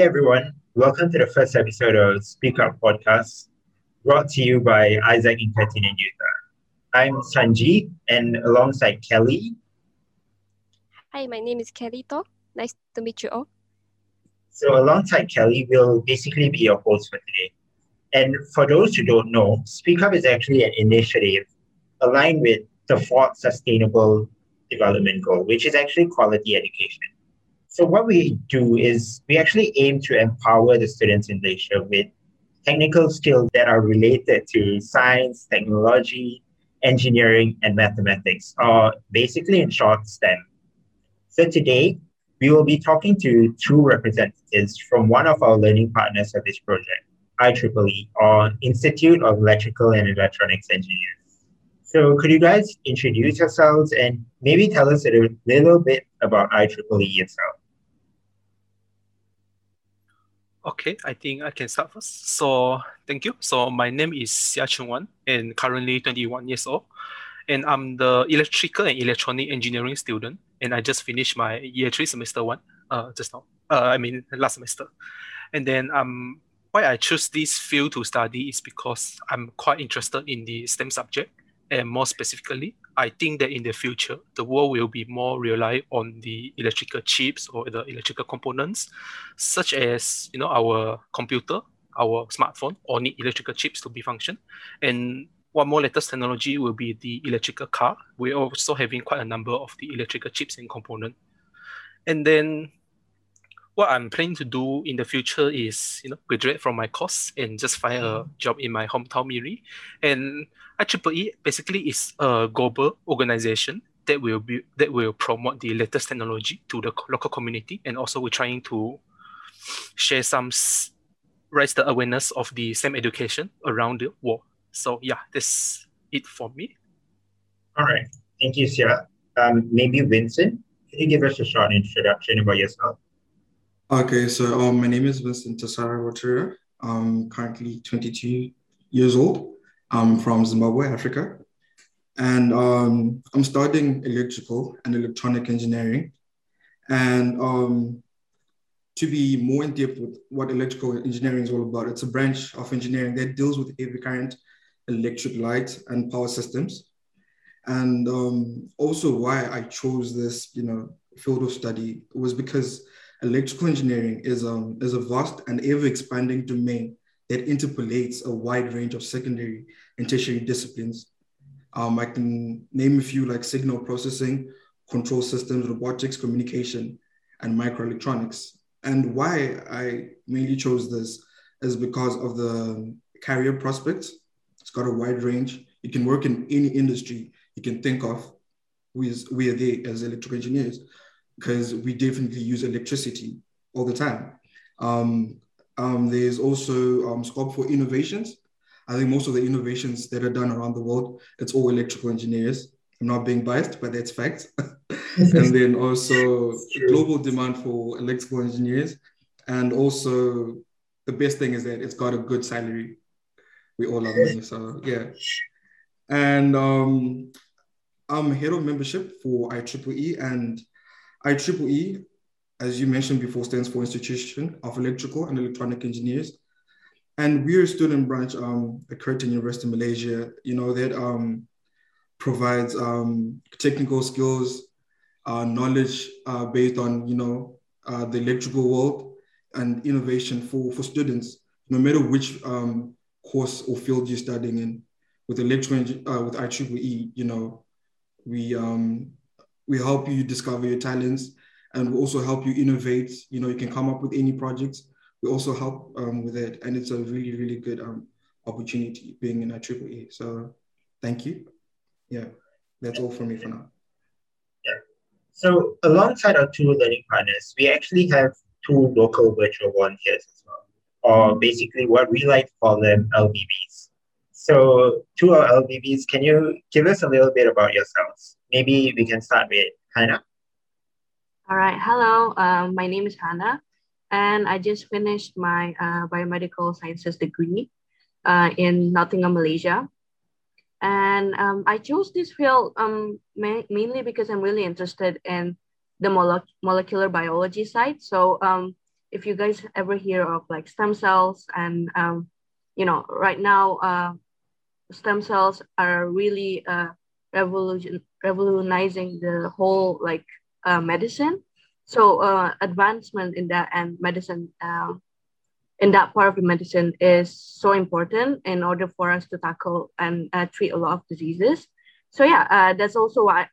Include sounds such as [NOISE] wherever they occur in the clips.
Hey everyone, welcome to the first episode of Speak Up Podcast, brought to you by AIESEC in Curtin and Utah. I'm Sanji, and alongside Kelly. Hi, my name is Kelly To. Nice to meet you all. So, alongside Kelly, we'll basically be your host for today. And for those who don't know, Speak Up is actually an initiative aligned with the fourth Sustainable Development Goal, which is actually quality education. So what we do is we actually aim to empower the students in Malaysia with technical skills that are related to science, technology, engineering, and mathematics, or basically in short, STEM. So today, we will be talking to two representatives from one of our learning partners of this project, IEEE, or Institute of Electrical and Electronics Engineers. So could you guys introduce yourselves and maybe tell us a little bit about IEEE itself? Okay, I think I can start first. So thank you. So my name is Xia Chun Wan and currently 21 years old. And I'm the electrical and electronic engineering student. And I just finished my year three semester one uh, just now. Uh, I mean last semester. And then um, why I choose this field to study is because I'm quite interested in the STEM subject and more specifically, I think that in the future, the world will be more rely on the electrical chips or the electrical components, such as you know our computer, our smartphone, all need electrical chips to be function. And one more latest technology will be the electrical car. We're also having quite a number of the electrical chips and component. And then what I'm planning to do in the future is, you know, graduate from my course and just find a job in my hometown, Miri. And IEEE basically is a global organization that will be that will promote the latest technology to the local community, and also we're trying to share some raise the awareness of the STEM education around the world. So yeah, that's it for me. All right, thank you, Sia. Um, maybe Vincent, can you give us a short introduction about yourself? Okay, so um, my name is Vincent Tasara Watera. I'm currently 22 years old. I'm from Zimbabwe, Africa. And um, I'm studying electrical and electronic engineering. And um, to be more in depth with what electrical engineering is all about, it's a branch of engineering that deals with heavy current, electric light, and power systems. And um, also why I chose this, you know, field of study was because electrical engineering is, um, is a vast and ever expanding domain that interpolates a wide range of secondary and tertiary disciplines. Um, I can name a few like signal processing, control systems, robotics, communication, and microelectronics. And why I mainly chose this is because of the career prospects. It's got a wide range. You can work in any industry you can think of. We, we are there as electrical engineers because we definitely use electricity all the time. Um, um, there's also um, scope for innovations. I think most of the innovations that are done around the world, it's all electrical engineers. I'm not being biased, but that's fact. [LAUGHS] and then also global demand for electrical engineers. And also the best thing is that it's got a good salary. We all love money, so yeah. And um, I'm head of membership for IEEE, and IEEE as you mentioned before, stands for Institution of Electrical and Electronic Engineers. And we're a student branch um, at Curtin University, Malaysia, you know, that um, provides um, technical skills, uh, knowledge uh, based on, you know, uh, the electrical world and innovation for, for students, no matter which um, course or field you're studying in. With electrical, uh, with IEEE, you know, we, um, we help you discover your talents and we also help you innovate. You know, you can come up with any projects. We also help um, with it, and it's a really, really good um, opportunity being in a triple E. So, thank you. Yeah, that's all from me for now. Yeah. So, alongside our two learning partners, we actually have two local virtual volunteers as well, or basically what we like to call them LVVs. So, to our LVVs, can you give us a little bit about yourselves? Maybe we can start with Hannah. All right, hello, um, my name is Hannah, and I just finished my uh, biomedical sciences degree uh, in Nottingham, Malaysia. And um, I chose this field um, ma mainly because I'm really interested in the mole molecular biology side. So um, if you guys ever hear of like stem cells and um, you know right now uh, stem cells are really uh, revolution revolutionizing the whole like uh, medicine so uh, advancement in that and medicine um, in that part of the medicine is so important in order for us to tackle and uh, treat a lot of diseases so yeah uh, that's also why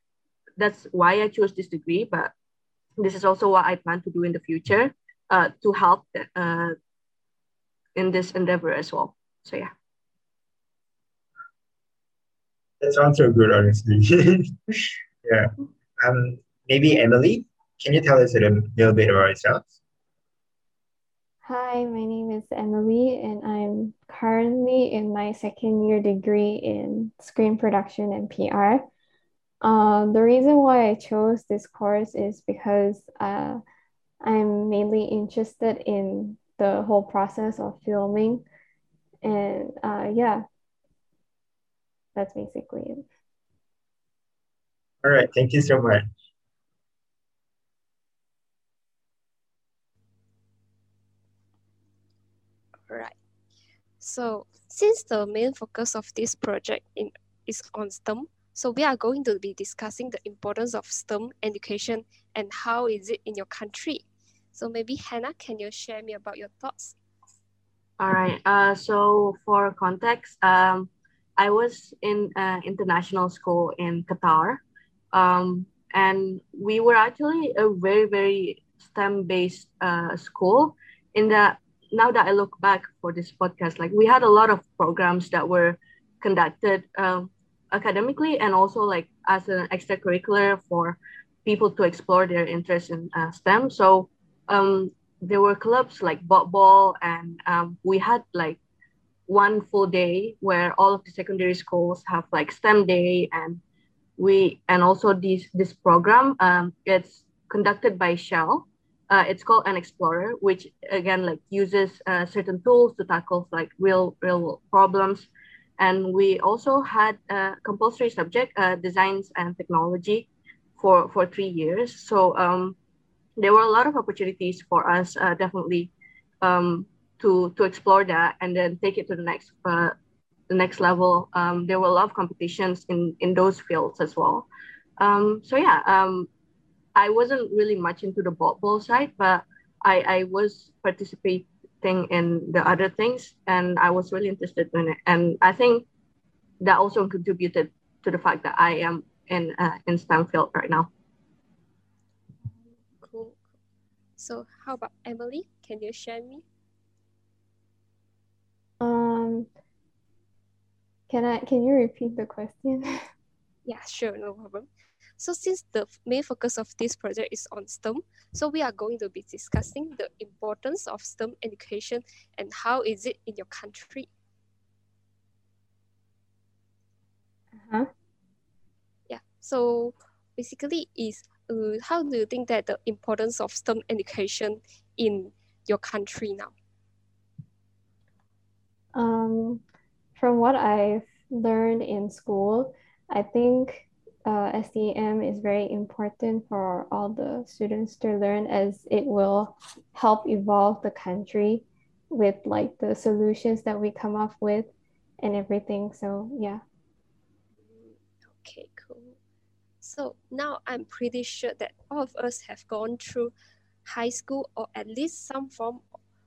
that's why i chose this degree but this is also what i plan to do in the future uh, to help uh, in this endeavor as well. So yeah. That sounds so good, honestly. [LAUGHS] yeah. Um, maybe Emily, can you tell us a little bit about yourself? Hi, my name is Emily, and I'm currently in my second year degree in screen production and PR. Uh, the reason why I chose this course is because uh, I'm mainly interested in the whole process of filming. And uh, yeah, that's basically it. All right, thank you so much. All right. So since the main focus of this project in, is on STEM, so we are going to be discussing the importance of STEM education and how is it in your country. So maybe Hannah, can you share me about your thoughts? All right. Uh, so for context, um, I was in uh, international school in Qatar, um, and we were actually a very very STEM-based uh, school. In that, now that I look back for this podcast, like we had a lot of programs that were conducted um, academically and also like as an extracurricular for people to explore their interest in uh, STEM. So um, there were clubs like Botball, and um, we had like one full day where all of the secondary schools have like STEM day, and we and also this this program um, it's conducted by Shell. Uh, it's called NXplorer, which again like uses uh, certain tools to tackle like real real problems and we also had a compulsory subject, uh, designs and technology, for for three years. So um, there were a lot of opportunities for us, uh, definitely, um, to to explore that and then take it to the next uh, the next level. Um, there were a lot of competitions in in those fields as well. Um, so yeah, um, I wasn't really much into the ball, ball side, but I I was participating in the other things and i was really interested in it. And i think that also contributed to the fact that i am in uh, in stem field right now. Cool. So how about emily? Can you share me um can i can you repeat the question [LAUGHS] yeah sure no problem so since the main focus of this project is on STEM, so we are going to be discussing the importance of STEM education and how is it in your country. Uh-huh. Yeah, so basically is uh, how do you think that the importance of STEM education in your country now? Um, from what I've learned in school, I think uh, STEM is very important for all the students to learn as it will help evolve the country with like the solutions that we come up with and everything. So yeah. Okay, cool. So now I'm pretty sure that all of us have gone through high school or at least some form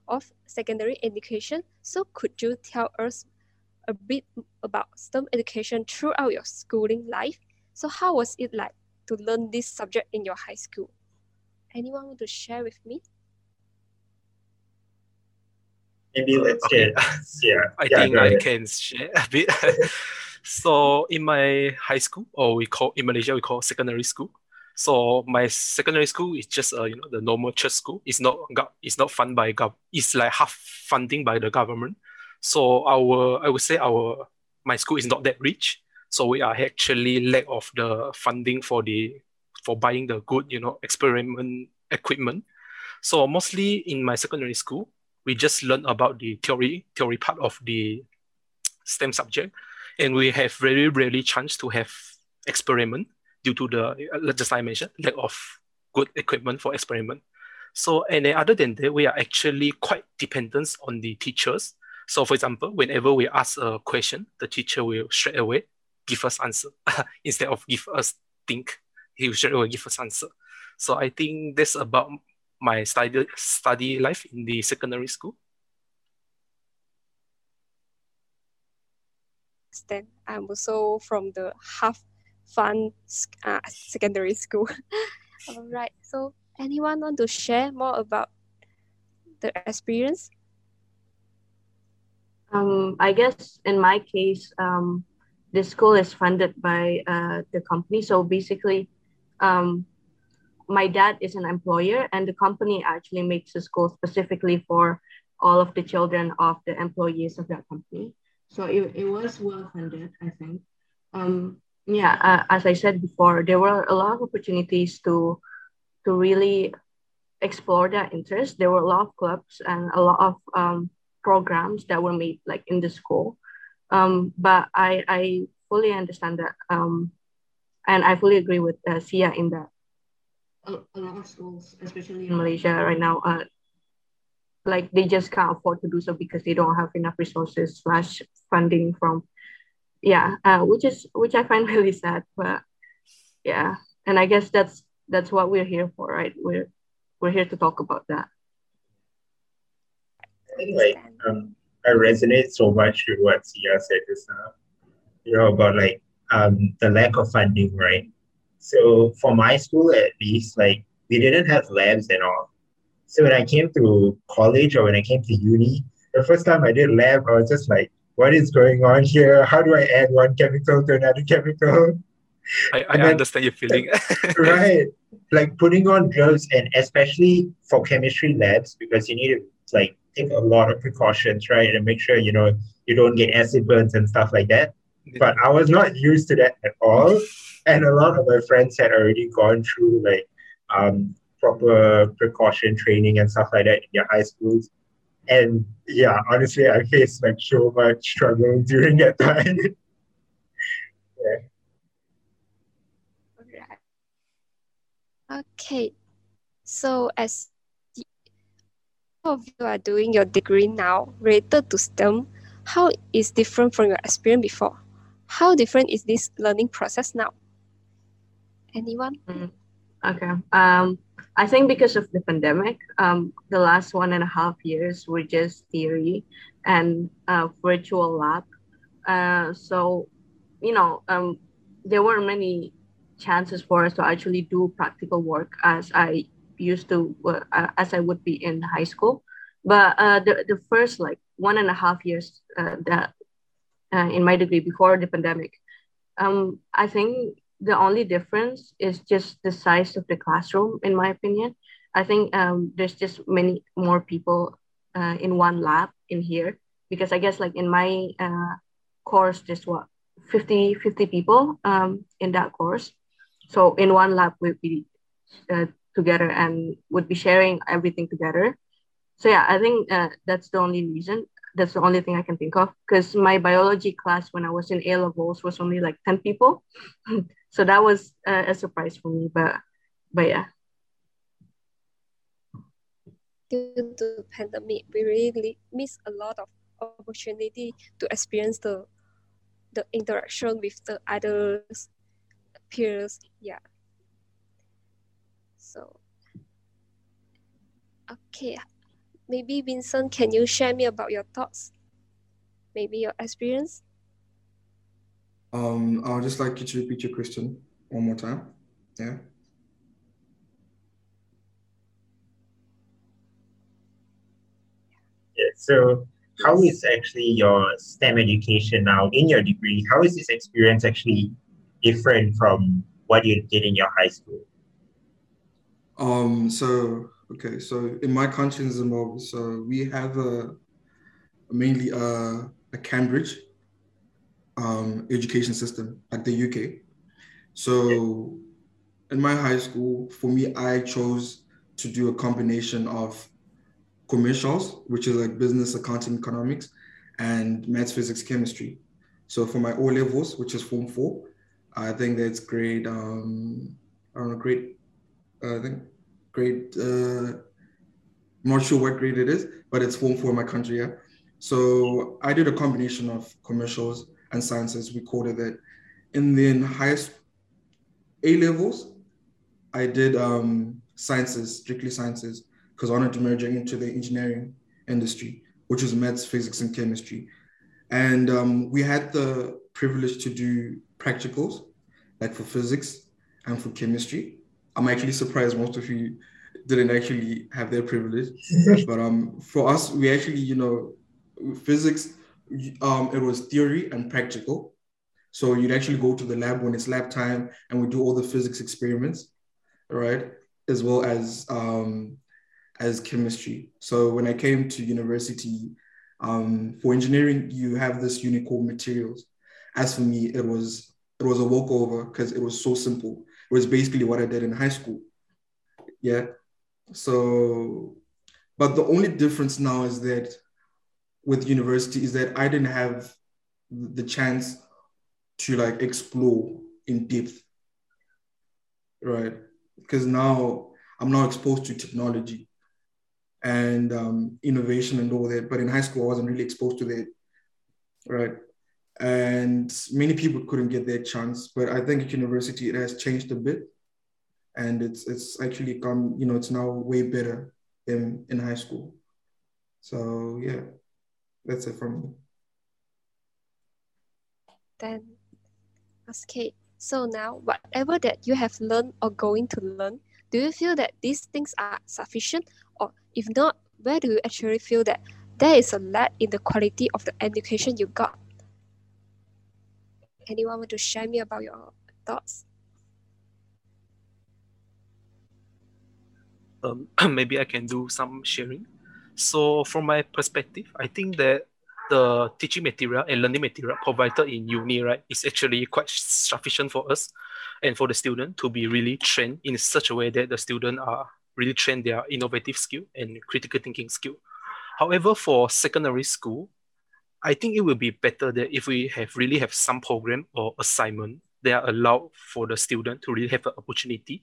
of secondary education. So could you tell us a bit about STEM education throughout your schooling life so how was it like to learn this subject in your high school? Anyone want to share with me? Maybe let's okay. [LAUGHS] yeah. I yeah, think I can share a bit. [LAUGHS] so in my high school, or we call in Malaysia we call secondary school. So my secondary school is just uh, you know the normal church school. It's not it's not funded by gov. It's like half funding by the government. So our I would say our my school is not that rich. So we are actually lack of the funding for the for buying the good, you know, experiment equipment. So mostly in my secondary school, we just learn about the theory theory part of the STEM subject, and we have very rarely chance to have experiment due to the uh, just I mentioned lack of good equipment for experiment. So, and then other than that, we are actually quite dependent on the teachers. So, for example, whenever we ask a question, the teacher will straight away give us answer [LAUGHS] instead of give us think. He will straight away give us answer. So, I think that's about my study study life in the secondary school. Then I'm also from the half fun uh, secondary school. [LAUGHS] All right. So anyone want to share more about the experience? Um, I guess in my case, um, the school is funded by uh, the company. So basically, um, my dad is an employer, and the company actually makes a school specifically for all of the children of the employees of that company. So it, it was well funded, I think. Um, yeah, uh, as I said before, there were a lot of opportunities to to really explore their interest. There were a lot of clubs and a lot of um, programs that were made like in the school. Um, but I, I fully understand that. Um, and I fully agree with uh, Sia in that a, a, lot of schools, especially in Malaysia right now, uh, like they just can't afford to do so because they don't have enough resources slash funding from, yeah, uh, which is which I find [LAUGHS] really sad. But yeah, and I guess that's that's what we're here for, right? We're we're here to talk about that. Like um, I resonate so much with what Sia said just now. You know about like um the lack of funding, right? So for my school at least, like we didn't have labs at all. So when I came to college or when I came to uni, the first time I did lab, I was just like, what is going on here? How do I add one chemical to another chemical? I, I then, understand your feeling. [LAUGHS] right. Like putting on gloves and especially for chemistry labs, because you need to like take a lot of precautions, right? And make sure, you know, you don't get acid burns and stuff like that. But I was not used to that at all. And a lot of my friends had already gone through like um, proper precaution training and stuff like that in their high schools. And yeah, honestly, I faced like so much struggle during that time. [LAUGHS] yeah. Okay, so as of you are doing your degree now related to STEM, how is different from your experience before? How different is this learning process now? Anyone? Mm, okay. Um, I think because of the pandemic, um, the last one and a half years were just theory and uh, virtual lab. Uh, so, you know, um, there were many chances for us to actually do practical work as I used to, uh, as I would be in high school. But uh, the, the first like one and a half years uh, that uh, in my degree before the pandemic, um, I think the only difference is just the size of the classroom, in my opinion. I think um, there's just many more people uh, in one lab in here because I guess like in my uh, course, there's what 50, 50 people um, in that course. So in one lab, we'd be uh, together and would be sharing everything together. So yeah, I think uh, that's the only reason. That's the only thing I can think of because my biology class when I was in A levels was only like 10 people. [LAUGHS] so that was a surprise for me, but, but yeah. Due to pandemic, we really miss a lot of opportunity to experience the the interaction with the others peers yeah. So okay maybe vincent can you share me about your thoughts? Maybe your experience um I would just like you to repeat your question one more time yeah yeah so how is actually your STEM education now in your degree? How is this experience actually different from what you did in your high school? Um, so okay, so in my country in Zimbabwe, so we have a mainly a, a Cambridge um, education system like the UK. So in my high school, for me, I chose to do a combination of commercials, which is like business, accounting, economics, and maths, physics, chemistry. So for my O levels, which is form four, I think that's grade. Um, I don't know, grade. Uh, I think grade uh, I'm not sure what grade it is, but it's form four in my country. Yeah. So I did a combination of commercials and sciences. We called it that. In the highest A levels, I did um, sciences, strictly sciences, because I wanted to merge into the engineering industry, which was maths, physics, and chemistry. And um, we had the privilege to do practicals, like for physics and for chemistry. I'm actually surprised most of you didn't actually have their privilege. [LAUGHS] but um, for us, we actually, you know, physics, um, it was theory and practical. So you'd actually go to the lab when it's lab time and we do all the physics experiments, right? As well as um, as chemistry. So when I came to university, um, for engineering, you have this unit called materials. As for me, it was it was a walkover because it was so simple. It was basically what I did in high school. Yeah. So, but the only difference now is that with university is that I didn't have the chance to like explore in depth, right? Because now I'm now exposed to technology and um, innovation and all that. But in high school, I wasn't really exposed to that, right? And many people couldn't get that chance. But I think at university, it has changed a bit, and it's it's actually come. You know, it's now way better than in high school. So yeah, that's it from me. Then, okay. So now, whatever that you have learned or going to learn, do you feel that these things are sufficient or if not, where do you actually feel that there is a lack in the quality of the education you got? Anyone want to share me about your thoughts? Um, [CLEARS THROAT] maybe I can do some sharing. So from my perspective, I think that the teaching material and learning material provided in uni, right, is actually quite sufficient for us and for the student to be really trained in such a way that the student are really train their innovative skill and critical thinking skill. However, for secondary school, I think it will be better that if we have really have some program or assignment that are allowed for the student to really have an opportunity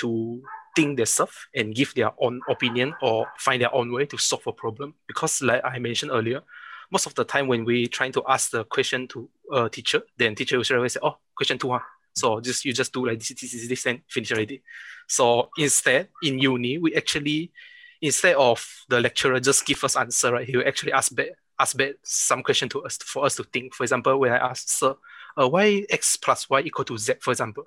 to think themselves and give their own opinion or find their own way to solve a problem. Because like I mentioned earlier, most of the time when we trying to ask the question to a teacher, then teacher will straight say, oh, question two, huh? So just you just do like this, this, this, this, and finish already. So instead, in uni, we actually instead of the lecturer just give us answer, right? He will actually ask back, ask back some question to us for us to think. For example, when I ask, sir, uh, why x plus y equal to z, for example,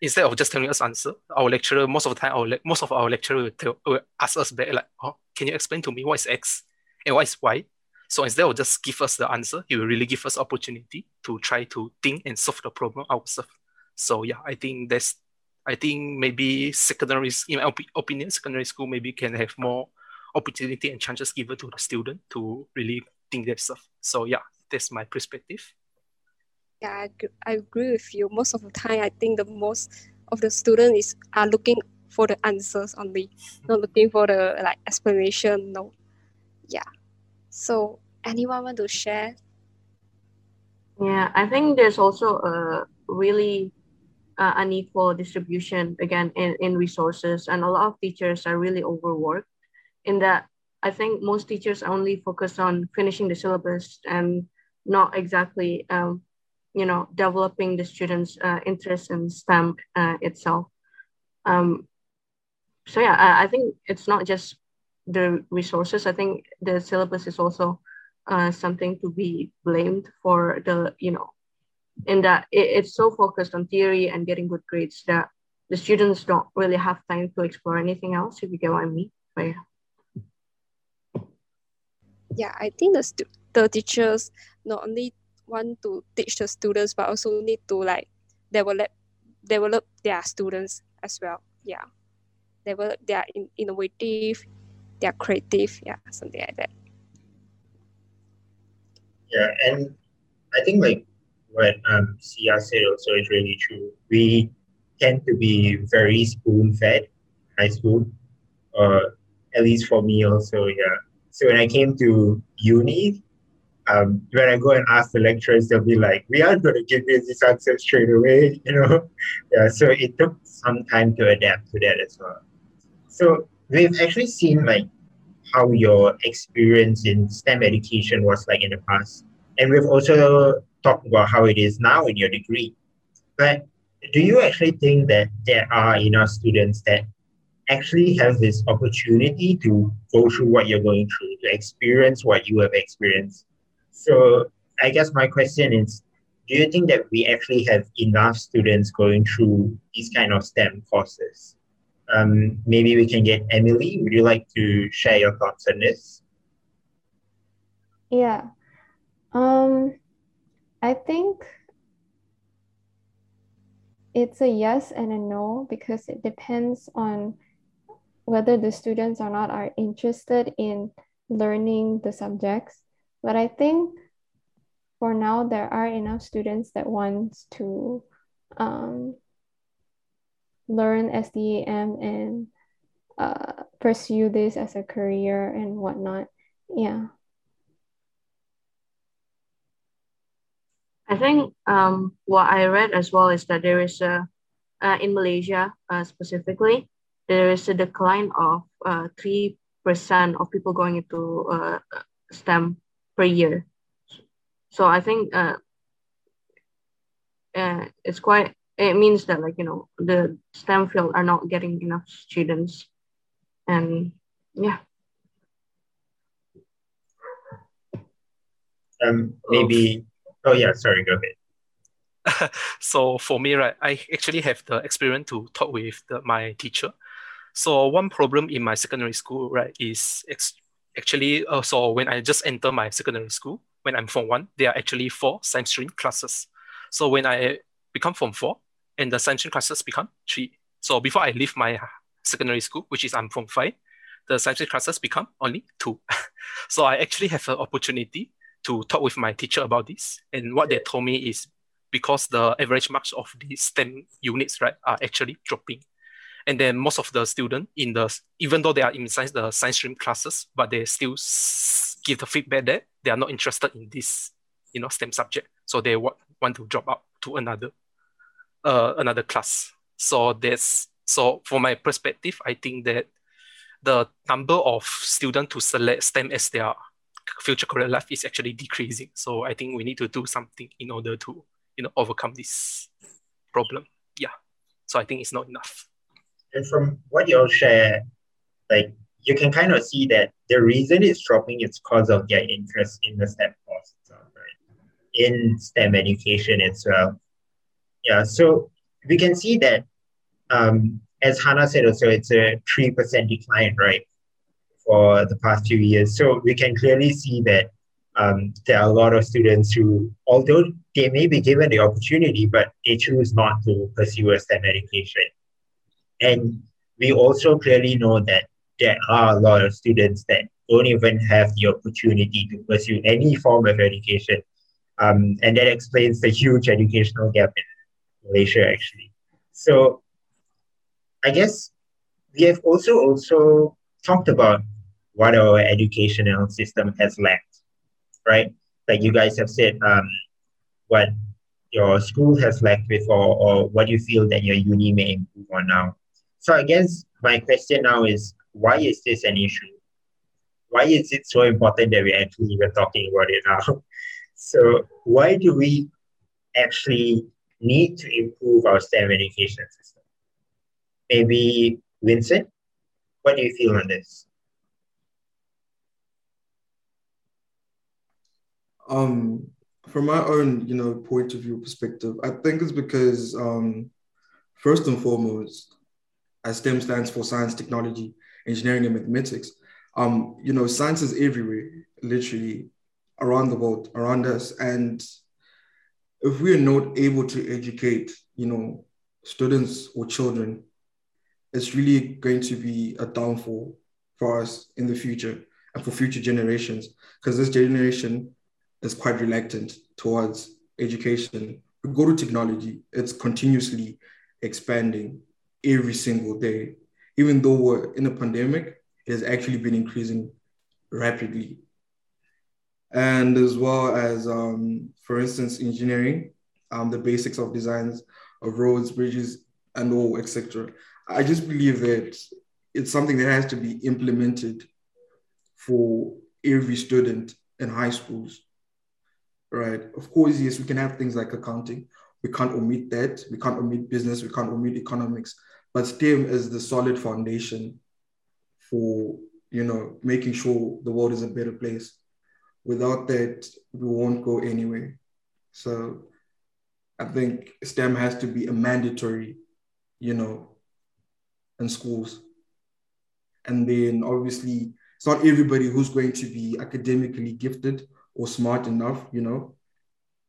instead of just telling us answer, our lecturer most of the time, our le- most of our lecturer will, tell, will ask us back like, oh, can you explain to me what is x and what is y? So instead of just give us the answer, he will really give us opportunity to try to think and solve the problem ourselves. So yeah, I think that's I think maybe secondary, in my opinion, secondary school maybe can have more opportunity and chances given to the student to really think stuff. So yeah, that's my perspective. Yeah, I, agree with you. Most of the time, I think the most of the students is are looking for the answers only, not looking for the like explanation. No, yeah. So anyone want to share? Yeah, I think there's also a really uh, unequal distribution again in, in resources and a lot of teachers are really overworked in that i think most teachers only focus on finishing the syllabus and not exactly um, you know developing the students uh, interest in stem uh, itself um, so yeah I, I, think it's not just the resources i think the syllabus is also uh, something to be blamed for the you know in that it, it's so focused on theory and getting good grades that the students don't really have time to explore anything else, if you get what I mean. But yeah. yeah, I think the, stu- the teachers not only want to teach the students, but also need to like develop develop their students as well. Yeah. Develop their in, innovative, their creative, yeah, something like that. Yeah, and I think like what um, Sia said also is really true. We tend to be very spoon fed high school, or at least for me also, yeah. So when I came to uni, um, when I go and ask the lecturers, they'll be like, we aren't going to give you this answer straight away, [LAUGHS] you know? Yeah, so it took some time to adapt to that as well. So we've actually seen like how your experience in STEM education was like in the past. And we've also talked about how it is now in your degree. But do you actually think that there are enough students that actually have this opportunity to go through what you're going through, to experience what you have experienced? So I guess my question is, do you think that we actually have enough students going through these kind of STEM courses? Um, maybe we can get Emily. Would you like to share your thoughts on this? Yeah. Um, I think it's a yes and a no because it depends on whether the students or not are interested in learning the subjects. But I think for now, there are enough students that want to um, learn STEM and uh, pursue this as a career and whatnot. Yeah. I think um, what I read as well is that there is a, uh, in Malaysia uh, specifically, there is a decline of uh, 3% of people going into uh, STEM per year. So I think uh, uh, it's quite it means that like you know the STEM field are not getting enough students, and yeah. Um, maybe. Oh yeah, sorry. Go ahead. [LAUGHS] so for me, right, I actually have the experience to talk with the, my teacher. So one problem in my secondary school, right, is ex- actually uh, so when I just enter my secondary school, when I'm form one, there are actually four science stream classes. So when I become form four, and the science stream classes become three. So before I leave my secondary school, which is I'm from five, the science stream classes become only two. [LAUGHS] so I actually have an opportunity to talk with my teacher about this. And what they told me is because the average marks of the STEM units, right, are actually dropping. And then most of the students in the, even though they are in science, the science stream classes, but they still give the feedback that they are not interested in this, you know, STEM subject. So they want, want to drop out to another uh, another class. So that's so from my perspective, I think that the number of students to select STEM as their future career life is actually decreasing. So I think we need to do something in order to you know overcome this problem. Yeah. So I think it's not enough. And from what you all share, like you can kind of see that the reason it's dropping is because of their interest in the STEM course itself, right? In STEM education as well. Yeah, so we can see that, um, as Hannah said also, it's a 3% decline, right, for the past few years. So we can clearly see that um, there are a lot of students who, although they may be given the opportunity, but they choose not to pursue a STEM education. And we also clearly know that there are a lot of students that don't even have the opportunity to pursue any form of education. Um, and that explains the huge educational gap in Malaysia actually. So I guess we have also also talked about what our educational system has lacked, right? Like you guys have said, um, what your school has lacked before, or what you feel that your uni may improve on now. So I guess my question now is, why is this an issue? Why is it so important that we're actually even talking about it now? [LAUGHS] So why do we actually need to improve our STEM education system. Maybe Vincent, what do you feel on this? Um, from my own, you know, point of view perspective, I think it's because um, first and foremost, as STEM stands for science, technology, engineering, and mathematics. Um, you know, science is everywhere, literally around the world, around us, and if we are not able to educate, you know, students or children, it's really going to be a downfall for us in the future and for future generations because this generation is quite reluctant towards education. We go to technology, it's continuously expanding every single day. Even though we're in a pandemic, it has actually been increasing rapidly and as well as, um, for instance, engineering, um, the basics of designs of roads, bridges, and all, etc. I just believe that it's something that has to be implemented for every student in high schools, right? Of course, yes, we can have things like accounting. We can't omit that. We can't omit business. We can't omit economics. But STEM is the solid foundation for, you know, making sure the world is a better place. Without that, we won't go anywhere. So I think STEM has to be a mandatory, you know, in schools. And then obviously, it's not everybody who's going to be academically gifted or smart enough, you know,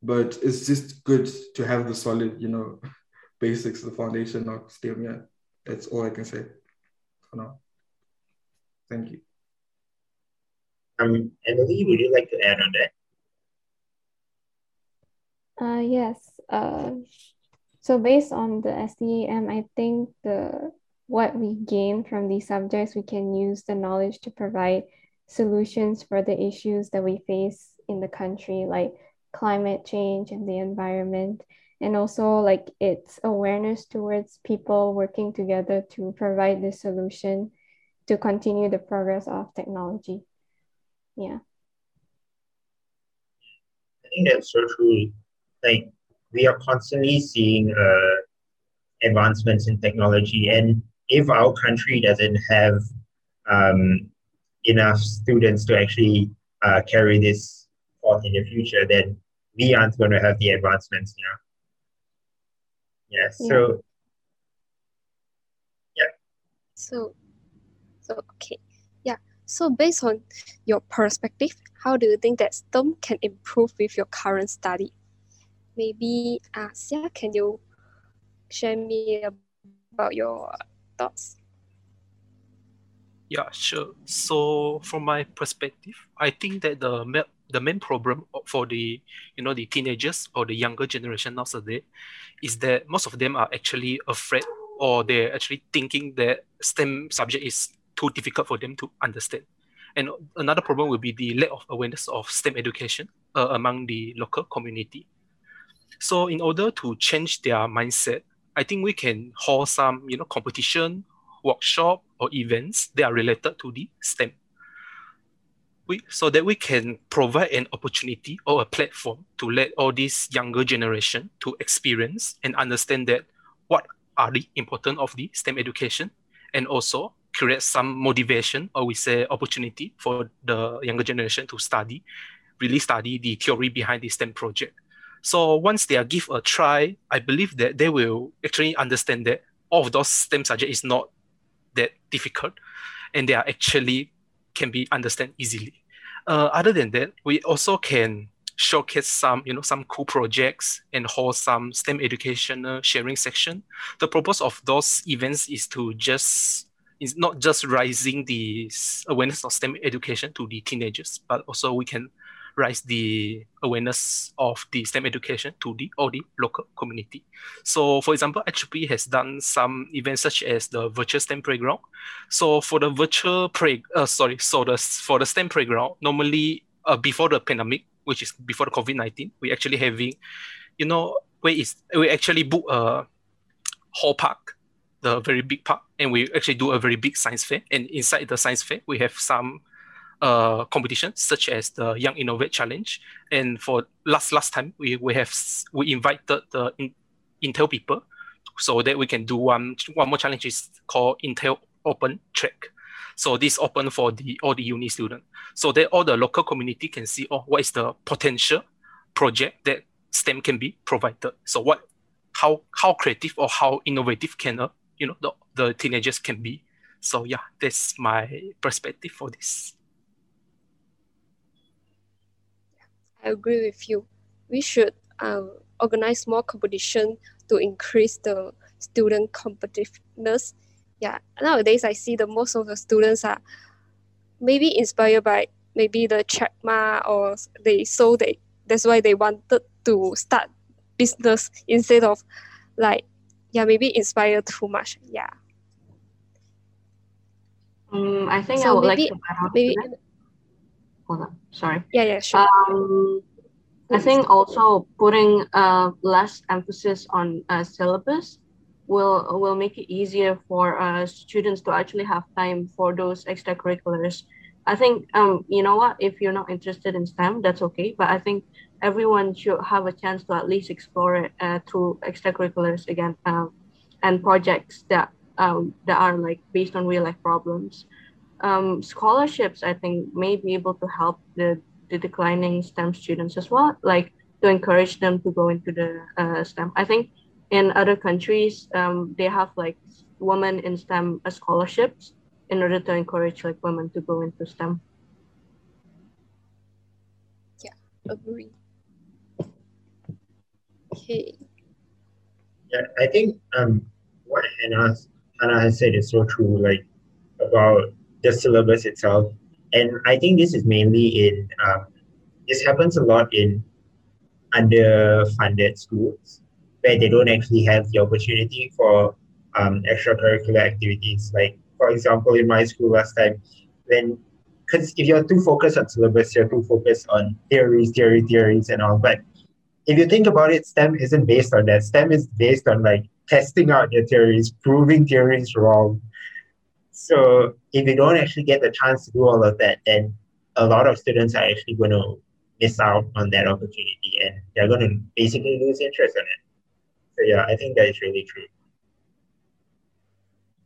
but it's just good to have the solid, you know, [LAUGHS] basics, the foundation of STEM. Yeah, that's all I can say for now. Thank you. Um, Emily, would you like to add on that? Uh, yes. Uh, so based on the STEM, I think the what we gain from these subjects, we can use the knowledge to provide solutions for the issues that we face in the country, like climate change and the environment. And also like it's awareness towards people working together to provide the solution to continue the progress of technology. Yeah. I think that's so true like we are constantly seeing uh, advancements in technology and if our country doesn't have um, enough students to actually uh, carry this forth in the future then we aren't going to have the advancements you know? Yeah so yeah. So so okay. Yeah so based on your perspective how do you think that STEM can improve with your current study? Maybe uh, Sia, can you share me about your thoughts? Yeah, sure. So from my perspective, I think that the the main problem for the you know the teenagers or the younger generation nowadays is that most of them are actually afraid or they're actually thinking that STEM subject is too difficult for them to understand. And another problem will be the lack of awareness of STEM education uh, among the local community. So in order to change their mindset, I think we can hold some, you know, competition, workshop, or events that are related to the STEM. We, so that we can provide an opportunity or a platform to let all this younger generation to experience and understand that what are the important of the STEM education and also create some motivation or we say opportunity for the younger generation to study, really study the theory behind the STEM project. So once they are give a try, I believe that they will actually understand that all of those STEM subjects is not that difficult, and they are actually can be understand easily. Uh, other than that, we also can showcase some you know some cool projects and hold some STEM educational sharing section. The purpose of those events is to just is not just raising the awareness of STEM education to the teenagers, but also we can raise the awareness of the STEM education to the all the local community. So, for example, HP has done some events such as the virtual STEM playground. So, for the virtual play, uh, sorry, so the for the STEM playground, normally uh, before the pandemic, which is before the COVID nineteen, we actually having, you know, where is we actually book a whole park the very big park and we actually do a very big science fair and inside the science fair we have some uh, competitions such as the Young Innovate Challenge. And for last last time, we, we have we invited the in, Intel people so that we can do one one more challenge is called Intel Open Track. So this open for the all the uni student, so that all the local community can see oh what is the potential project that STEM can be provided. So what how how creative or how innovative can uh, you know the, the teenagers can be. So yeah, that's my perspective for this. I agree with you. We should um, organize more competition to increase the student competitiveness. Yeah, nowadays I see the most of the students are maybe inspired by maybe the Ma or they so they that's why they wanted to start business instead of like yeah maybe inspired too much yeah um, I think so I would maybe, like to maybe hold on. Sorry. Yeah, yeah, sure. Um, I think also putting uh, less emphasis on uh, syllabus will will make it easier for uh, students to actually have time for those extracurriculars I think um you know what if you're not interested in STEM that's okay but I think everyone should have a chance to at least explore it uh, through extracurriculars again um, and projects that um, that are like based on real life problems. Um, scholarships I think may be able to help the the declining STEM students as well, like to encourage them to go into the uh, STEM. I think in other countries um, they have like women in STEM scholarships in order to encourage like women to go into STEM. Yeah, agree. Okay. Yeah, I think um what Hannah Hannah has said is so true, like about the syllabus itself. And I think this is mainly in um, this happens a lot in underfunded schools where they don't actually have the opportunity for um, extracurricular activities. Like for example, in my school last time, when because if you're too focused on syllabus, you're too focused on theories, theory, theories, and all. But if you think about it, STEM isn't based on that. STEM is based on like testing out your theories, proving theories wrong. So if you don't actually get the chance to do all of that, then a lot of students are actually going to miss out on that opportunity and they're going to basically lose interest in it. So yeah, I think that is really true.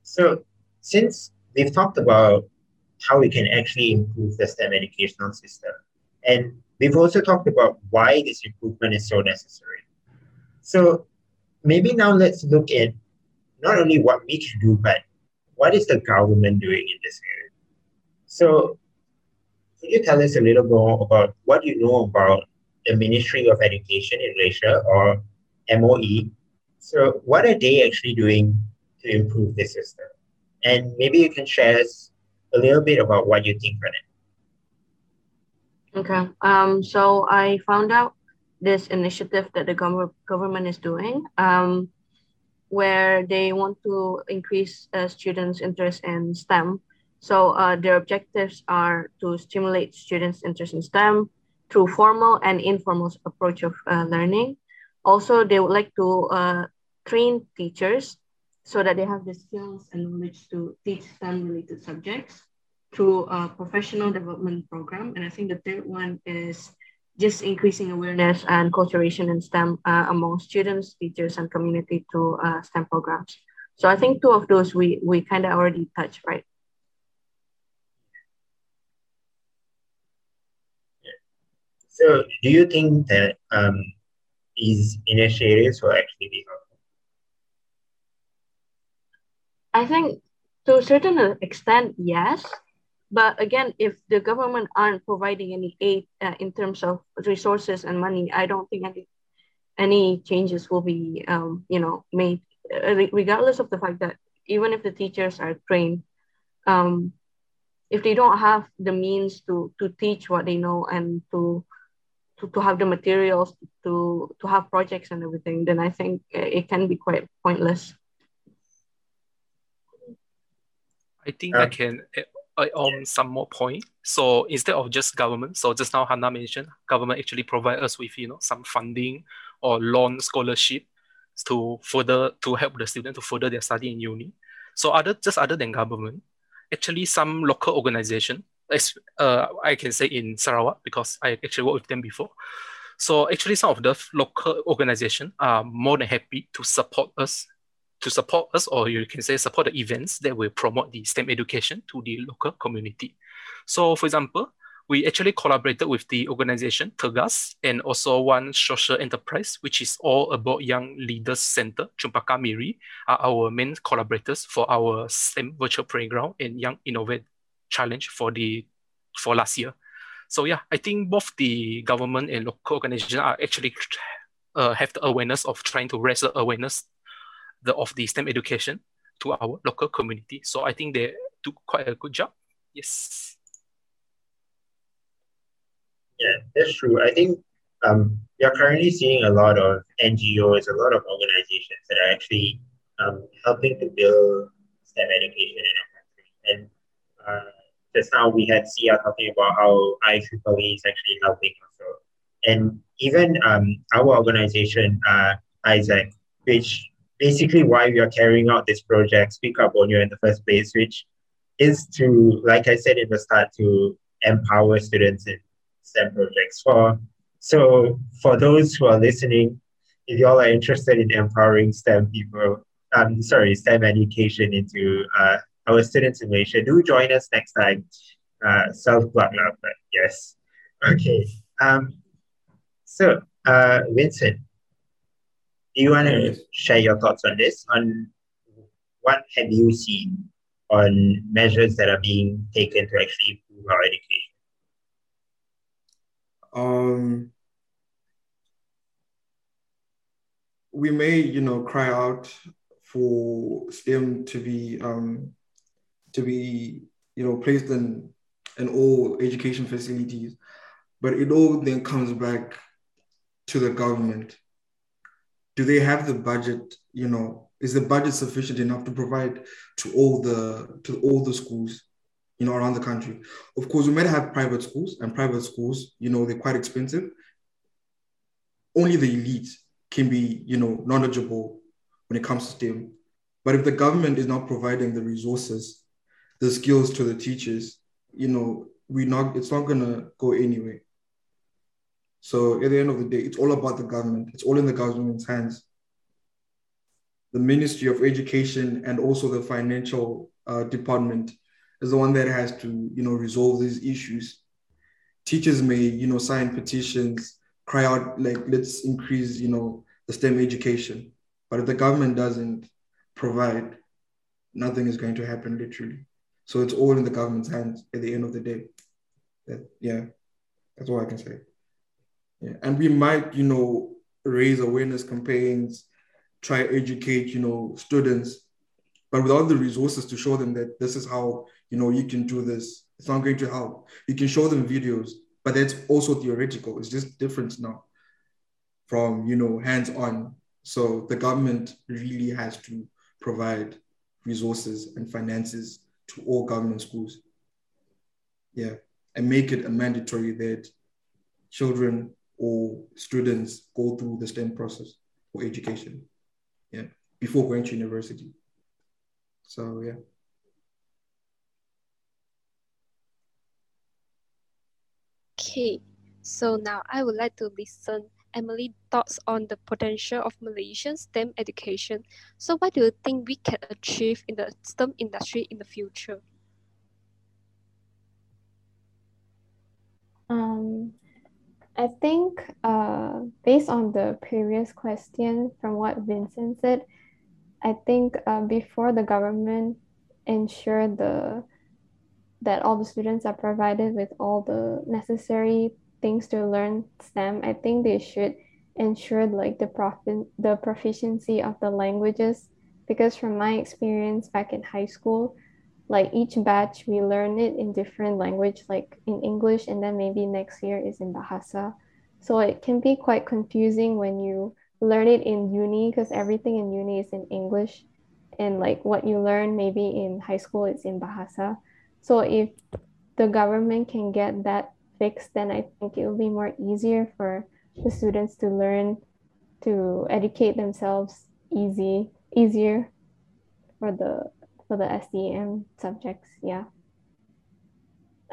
So since we've talked about how we can actually improve the STEM educational system, and we've also talked about why this improvement is so necessary. So maybe now let's look at not only what we can do, but what is the government doing in this area? So could you tell us a little more about what you know about the Ministry of Education in Malaysia or MOE? So what are they actually doing to improve the system? And maybe you can share us a little bit about what you think on it. Okay. Um, so I found out this initiative that the gov- government is doing, um, where they want to increase uh, students' interest in STEM. So uh, their objectives are to stimulate students' interest in STEM through formal and informal approach of uh, learning. Also, they would like to uh, train teachers so that they have the skills and knowledge to teach STEM-related subjects through a professional development program. And I think the third one is just increasing awareness and culturation in STEM uh, among students, teachers, and community through uh, STEM programs. So I think two of those we, we kind of already touched, right? So do you think that um, these initiatives will actually be helpful? I think to a certain extent, yes. But again, if the government aren't providing any aid uh, in terms of resources and money, I don't think any any changes will be, um, you know, made. Uh, regardless of the fact that even if the teachers are trained, um, if they don't have the means to to teach what they know and to to, to have the materials to to have projects and everything, then I think it can be quite pointless. I think I can uh, on some more point. So instead of just government, so just now Hannah mentioned, government actually provide us with you know some funding or loan scholarship to further to help the student to further their study in uni. So other just other than government, actually some local organization, uh, I can say in Sarawak because I actually worked with them before. So actually some of the local organization are more than happy to support us to support us, or you can say support the events that will promote the STEM education to the local community. So, for example, we actually collaborated with the organization Tegas and also one social enterprise, which is all about Young Leaders Center, Chumpaka Miri, are our main collaborators for our STEM virtual playground and Young Innovate Challenge for the for last year. So yeah, I think both the government and local organizations are actually uh, have the awareness of trying to raise the awareness the of the STEM education to our local community. So I think they do quite a good job. Yes. Yeah, that's true. I think um, we are currently seeing a lot of NGOs, a lot of organizations that are actually um, helping to build STEM education in our country. And uh, just now we had Sia talking about how IEEE is actually helping also. And even um, our organization, uh, AIESEC, which basically why we are carrying out this project, Speak Up Borneo in the first place, which is to, like I said in the start, to empower students in STEM projects. For so for those who are listening, if y'all are interested in empowering STEM people, um, sorry, STEM education into uh, our students in Malaysia, do join us next time. Uh, self plug but yes. Okay. Um, so, uh, Vincent, do you want to share your thoughts on this? On what have you seen on measures that are being taken to actually improve our education? Um, we may, you know, cry out for STEM to be um, to be, you know, placed in in all education facilities, but it all then comes back to the government. Do they have the budget? You know, is the budget sufficient enough to provide to all the to all the schools, you know, around the country? Of course, we might have private schools, and private schools, you know, they're quite expensive. Only the elite can be, you know, knowledgeable when it comes to STEM. But if the government is not providing the resources, the skills to the teachers, you know, we not it's not gonna go anywhere. So at the end of the day, it's all about the government. It's all in the government's hands. The Ministry of Education and also the financial uh, department is the one that has to, you know, resolve these issues. Teachers may, you know, sign petitions, cry out like, let's increase, you know, the STEM education. But if the government doesn't provide, nothing is going to happen literally. So it's all in the government's hands at the end of the day. That, yeah, that's all I can say. Yeah. And we might, you know, raise awareness campaigns, try educate, you know, students, but without the resources to show them that this is how, you know, you can do this, it's not going to help. You can show them videos, but that's also theoretical. It's just different now from you know hands-on. So the government really has to provide resources and finances to all government schools. Yeah, and make it a mandatory that children or students go through the STEM process for education. Yeah, before going to university. So yeah. Okay, so now I would like to listen Emily thoughts on the potential of Malaysian STEM education. So what do you think we can achieve in the STEM industry in the future? Um, I think uh, based on the previous question from what Vincent said, I think uh, before the government ensure the that all the students are provided with all the necessary things to learn STEM, I think they should ensure like the profi- the proficiency of the languages. Because from my experience back in high school, like each batch we learn it in different language like in English and then maybe next year is in Bahasa. So it can be quite confusing when you learn it in uni because everything in uni is in English and like what you learn maybe in high school is in Bahasa. So if the government can get that fixed, then I think it will be more easier for the students to learn to educate themselves easy easier for the for the STEM subjects. Yeah.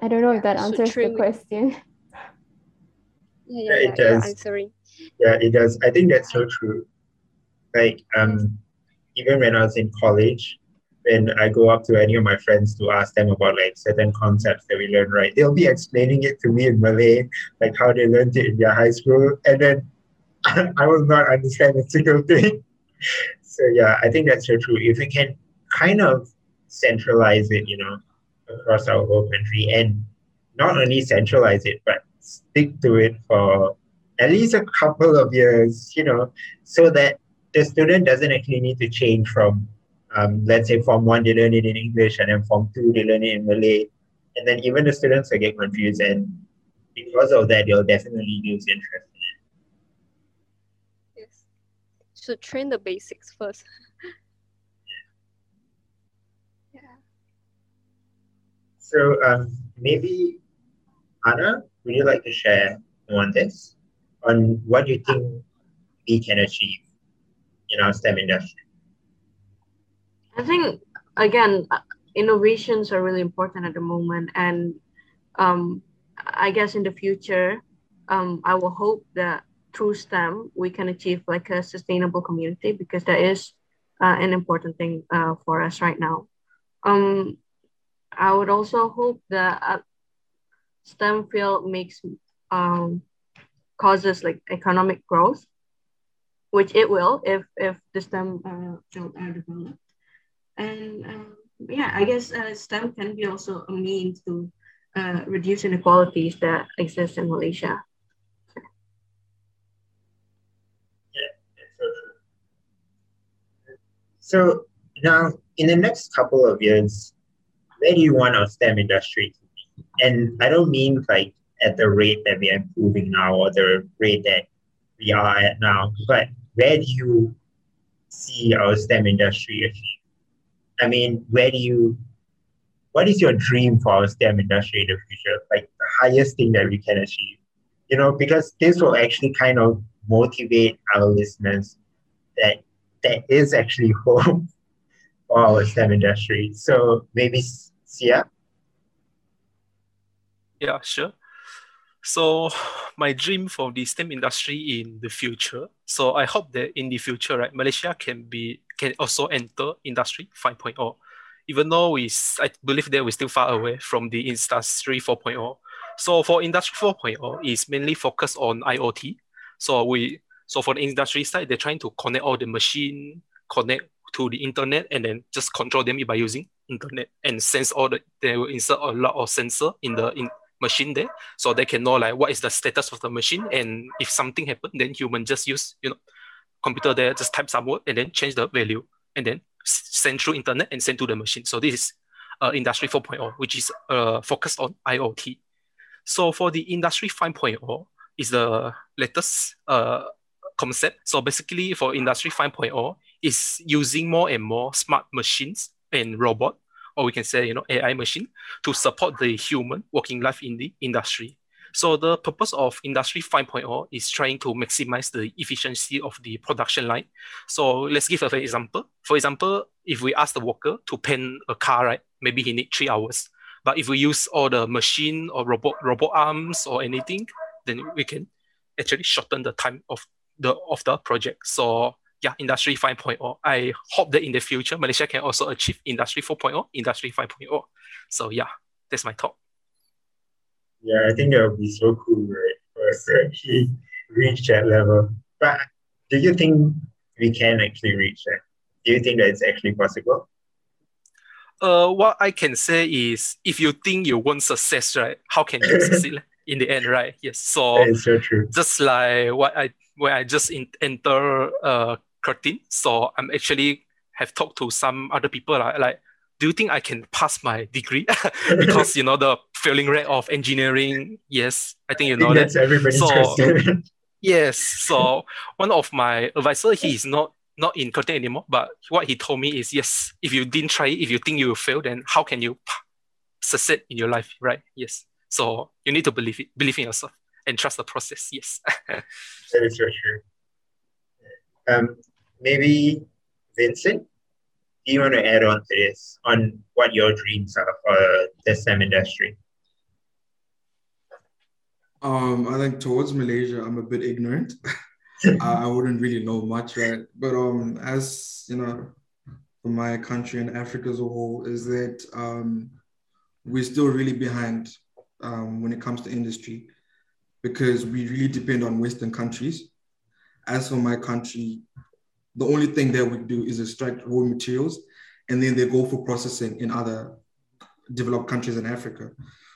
I don't know if that answers the question. [LAUGHS] Yeah, yeah, yeah, it does. answering. Yeah, it does. I think that's so true. Like um even when I was in college, when I go up to any of my friends to ask them about like certain concepts that we learn, right? They'll be explaining it to me in Malay, like how they learned it in their high school, and then [LAUGHS] I will not understand a single thing. [LAUGHS] So yeah, I think that's so true. If we can kind of centralize it, you know, across our whole country, and not only centralize it, but stick to it for at least a couple of years, you know, so that the student doesn't actually need to change from um, let's say form one they learn it in English and then form two they learn it in Malay. And then even the students will get confused and because of that they'll definitely lose interest in it. Yes. So train the basics first. So um, maybe Anna, would you like to share on this? On what you think we can achieve in our STEM industry? I think again, innovations are really important at the moment. And um, I guess in the future, um, I will hope that through STEM, we can achieve like a sustainable community because that is uh, an important thing uh, for us right now. Um, I would also hope that uh, STEM field makes um, causes like economic growth, which it will if if the STEM uh, field are developed. And um, yeah, I guess uh, STEM can be also a means to uh, reduce inequalities that exist in Malaysia. Yeah, so now, in the next couple of years, where do you want our STEM industry to be? And I don't mean like at the rate that we are improving now or the rate that we are at now, but where do you see our STEM industry achieve? I mean, where do you, what is your dream for our STEM industry in the future? Like the highest thing that we can achieve, you know, because this will actually kind of motivate our listeners that there is actually [LAUGHS] hope for our STEM industry. So maybe Sia? Yeah, sure. So my dream for the STEM industry in the future. So I hope that in the future, right, Malaysia can be can also enter industry 5.0. Even though we, I believe that we're still far away from the industry 4.0. So for industry 4.0 is mainly focused on IoT. So we so for the industry side, they're trying to connect all the machine, connect to the internet, and then just control them by using internet and sense all the. They will insert a lot of sensor in the in machine there, so they can know like what is the status of the machine, and if something happened, then human just use you know computer there, just type some word and then change the value, and then send through internet and send to the machine. So this is uh, industry 4.0, which is uh, focused on IoT. So for the industry 5.0 is the latest uh, concept. So basically for industry 5.0 is using more and more smart machines and robot, or we can say, you know, AI machine to support the human working life in the industry. So the purpose of industry 5.0 is trying to maximize the efficiency of the production line. So let's give an example. For example, if we ask the worker to paint a car, right, maybe he need three hours. But if we use all the machine or robot robot arms or anything, then we can actually shorten the time of the of the project. So yeah, industry 5.0. I hope that in the future, Malaysia can also achieve industry 4.0, industry 5.0. So yeah, that's my talk. Yeah, I think that would be so cool, right? For us to actually reach that level. But do you think we can actually reach that? Do you think that it's actually possible? Uh, what I can say is, if you think you won't success, right? How can you succeed [LAUGHS] in the end, right? Yes. So, so. Just like what I where I just in, enter uh, curtin. So I'm actually have talked to some other people like, like do you think I can pass my degree? [LAUGHS] because you know the failing rate of engineering. Yes, I think you know think that. everybody's so, question. [LAUGHS] yes. So one of my advisor, he is not not in curtin anymore. But what he told me is yes, if you didn't try, if you think you will fail, then how can you succeed in your life, right? Yes. So you need to believe it, believe in yourself and trust the process. Yes. [LAUGHS] that is so true. Um, maybe Vincent, do you want to add on to this on what your dreams are for the STEM industry? Um, I think towards Malaysia, I'm a bit ignorant. [LAUGHS] I, I wouldn't really know much, right? But um, as you know, for my country and Africa as a whole, is that um, we're still really behind um, when it comes to industry because we really depend on Western countries. As for my country, the only thing that we do is extract raw materials and then they go for processing in other developed countries in Africa.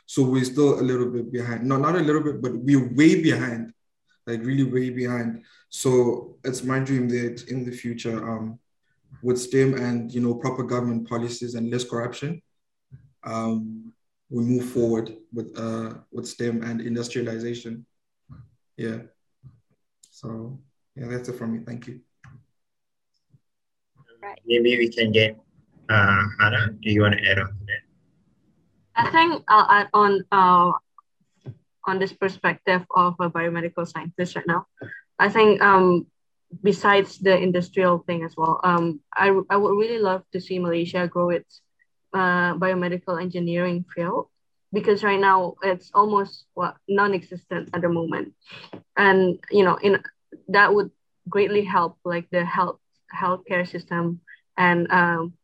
So we're still a little bit behind. No, not a little bit, but we're way behind, like really way behind. So it's my dream that in the future, um, with STEM and you know proper government policies and less corruption, um, we move forward with uh, with STEM and industrialization. Yeah. So yeah, that's it from me. Thank you. Maybe we can get uh, Hannah. Do you want to add on to that? I think I'll add on uh, on this perspective of a biomedical scientist right now. I think um, besides the industrial thing as well, um, I, I would really love to see Malaysia grow its uh, biomedical engineering field because right now it's almost what non-existent at the moment and you know in that would greatly help like the health healthcare system and um,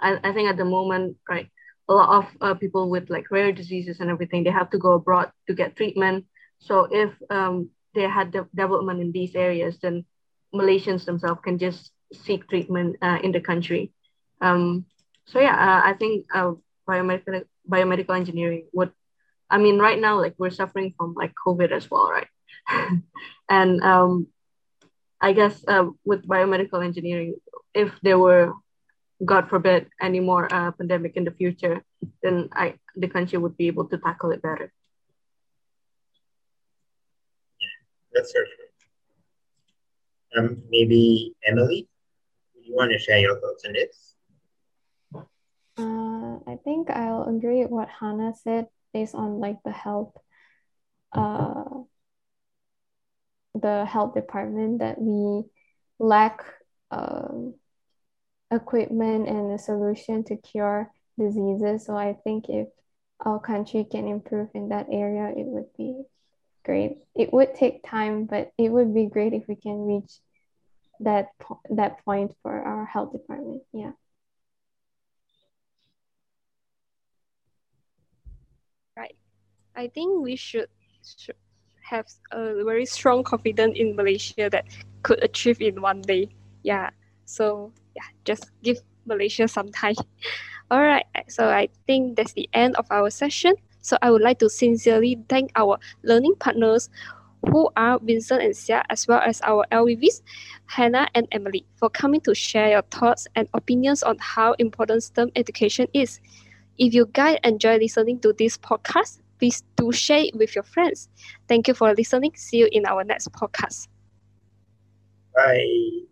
I, I think at the moment right a lot of uh, people with like rare diseases and everything they have to go abroad to get treatment. So if um, they had de- development in these areas then malaysians themselves can just seek treatment uh, in the country. Um, so yeah uh, i think uh, biomedical biomedical engineering would i mean right now like we're suffering from like covid as well right? [LAUGHS] And um, i guess uh, with biomedical engineering if there were god forbid any more uh, pandemic in the future then i the country would be able to tackle it better. Yeah, that's for sure um, maybe emily do you want to share your thoughts on this? Uh, I think I'll agree with what Hannah said based on like the health, uh, the health department that we lack um, equipment and a solution to cure diseases. So I think if our country can improve in that area, it would be great. It would take time, but it would be great if we can reach that po- that point for our health department. Yeah. Right. I think we should, should have a very strong confidence in Malaysia that could achieve in one day. Yeah. So yeah, just give Malaysia some time. [LAUGHS] All right. So I think that's the end of our session. So I would like to sincerely thank our learning partners who are Vincent and Sia, as well as our LVVs, Hannah and Emily, for coming to share your thoughts and opinions on how important STEM education is. If you guys enjoy listening to this podcast, please do share it with your friends. Thank you for listening. See you in our next podcast. Bye.